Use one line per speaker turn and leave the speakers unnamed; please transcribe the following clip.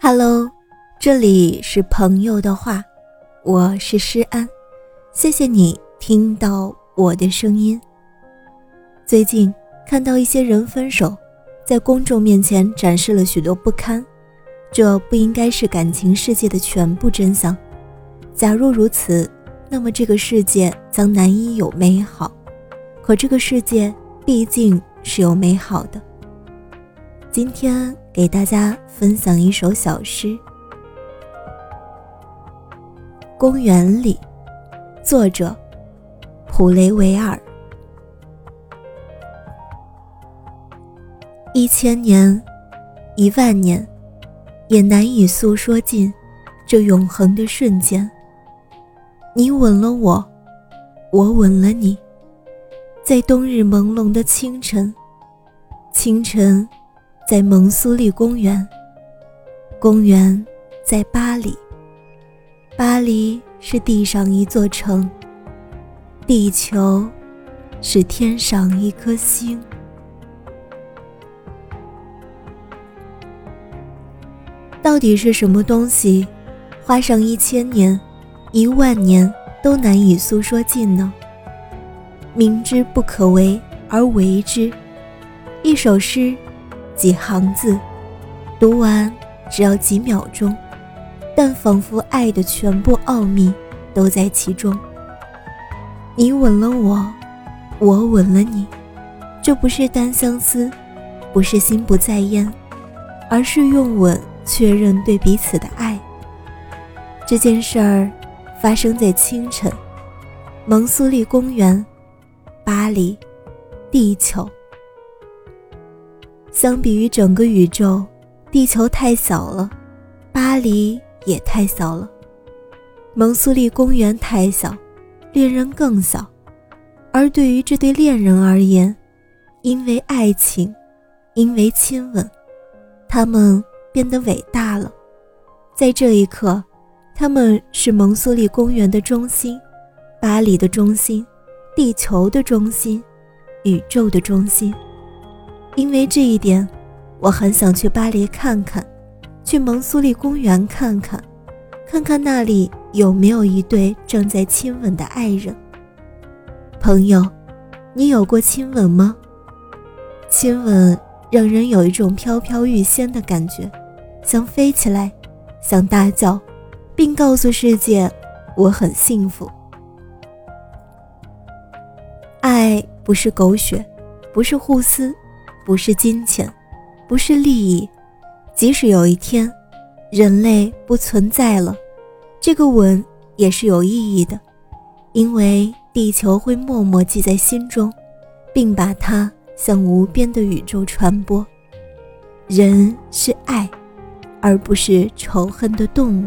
Hello，这里是朋友的话，我是诗安，谢谢你听到我的声音。最近看到一些人分手，在公众面前展示了许多不堪，这不应该是感情世界的全部真相。假若如此，那么这个世界将难以有美好。可这个世界毕竟是有美好的。今天给大家分享一首小诗《公园里》，作者普雷维尔。一千年，一万年，也难以诉说尽这永恒的瞬间。你吻了我，我吻了你。在冬日朦胧的清晨，清晨，在蒙苏利公园。公园在巴黎，巴黎是地上一座城，地球是天上一颗星。到底是什么东西，花上一千年、一万年都难以诉说尽呢？明知不可为而为之，一首诗，几行字，读完只要几秒钟，但仿佛爱的全部奥秘都在其中。你吻了我，我吻了你，这不是单相思，不是心不在焉，而是用吻确认对彼此的爱。这件事儿发生在清晨，蒙苏利公园。巴黎，地球。相比于整个宇宙，地球太小了，巴黎也太小了，蒙苏利公园太小，恋人更小。而对于这对恋人而言，因为爱情，因为亲吻，他们变得伟大了。在这一刻，他们是蒙苏利公园的中心，巴黎的中心。地球的中心，宇宙的中心。因为这一点，我很想去巴黎看看，去蒙苏利公园看看，看看那里有没有一对正在亲吻的爱人。朋友，你有过亲吻吗？亲吻让人有一种飘飘欲仙的感觉，想飞起来，想大叫，并告诉世界我很幸福。爱不是狗血，不是互撕，不是金钱，不是利益。即使有一天，人类不存在了，这个吻也是有意义的，因为地球会默默记在心中，并把它向无边的宇宙传播。人是爱，而不是仇恨的动物。